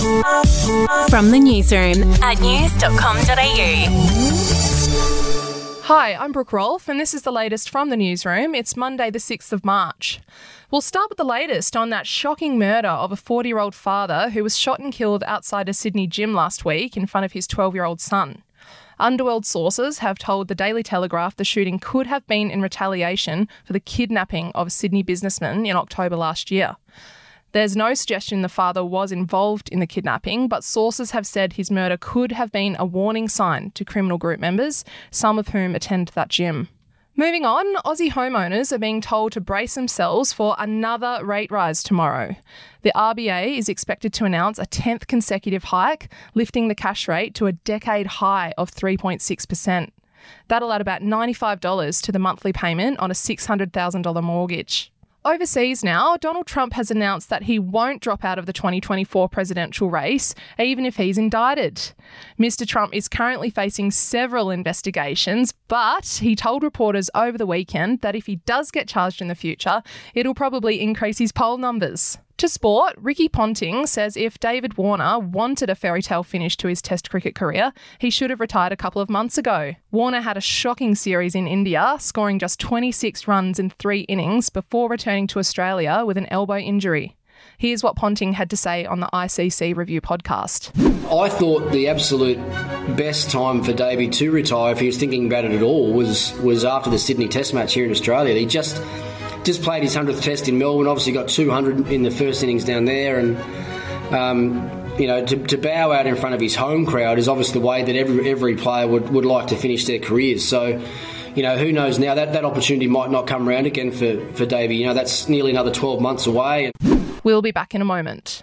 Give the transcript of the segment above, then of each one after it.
From the newsroom at news.com.au. Hi, I'm Brooke Rolfe, and this is the latest from the newsroom. It's Monday, the 6th of March. We'll start with the latest on that shocking murder of a 40 year old father who was shot and killed outside a Sydney gym last week in front of his 12 year old son. Underworld sources have told the Daily Telegraph the shooting could have been in retaliation for the kidnapping of a Sydney businessman in October last year. There's no suggestion the father was involved in the kidnapping, but sources have said his murder could have been a warning sign to criminal group members, some of whom attend that gym. Moving on, Aussie homeowners are being told to brace themselves for another rate rise tomorrow. The RBA is expected to announce a 10th consecutive hike, lifting the cash rate to a decade high of 3.6%. That'll add about $95 to the monthly payment on a $600,000 mortgage. Overseas now, Donald Trump has announced that he won't drop out of the 2024 presidential race, even if he's indicted. Mr. Trump is currently facing several investigations, but he told reporters over the weekend that if he does get charged in the future, it'll probably increase his poll numbers. To sport, Ricky Ponting says if David Warner wanted a fairy tale finish to his Test cricket career, he should have retired a couple of months ago. Warner had a shocking series in India, scoring just 26 runs in three innings before returning to Australia with an elbow injury. Here's what Ponting had to say on the ICC Review podcast. I thought the absolute best time for Davey to retire, if he was thinking about it at all, was was after the Sydney Test match here in Australia. He just just played his 100th test in Melbourne, obviously got 200 in the first innings down there. And, um, you know, to, to, bow out in front of his home crowd is obviously the way that every, every player would, would like to finish their careers. So, you know, who knows now that that opportunity might not come around again for, for Davey. You know, that's nearly another 12 months away. We'll be back in a moment.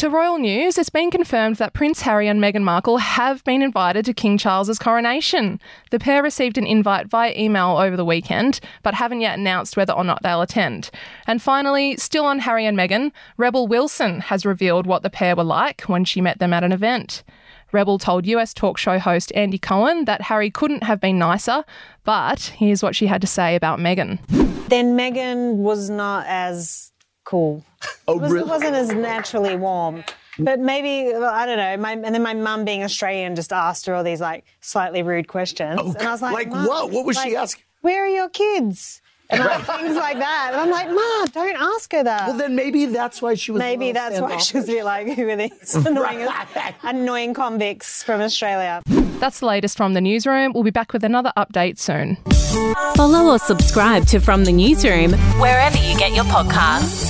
To royal news, it's been confirmed that Prince Harry and Meghan Markle have been invited to King Charles's coronation. The pair received an invite via email over the weekend, but haven't yet announced whether or not they'll attend. And finally, still on Harry and Meghan, Rebel Wilson has revealed what the pair were like when she met them at an event. Rebel told US talk show host Andy Cohen that Harry couldn't have been nicer, but here's what she had to say about Meghan. Then Meghan was not as cool. Oh, it was, really? wasn't as naturally warm. But maybe I don't know. My, and then my mum, being Australian, just asked her all these like slightly rude questions, Oh, and I was like, like what? What was she like, asking? Where are your kids? And like, things like that. And I'm like, Ma, don't ask her that. Well, then maybe that's why she was. Maybe that's why she was a bit like, who are these annoying, annoying convicts from Australia? That's the latest from the newsroom. We'll be back with another update soon. Follow or subscribe to From the Newsroom wherever you get your podcasts.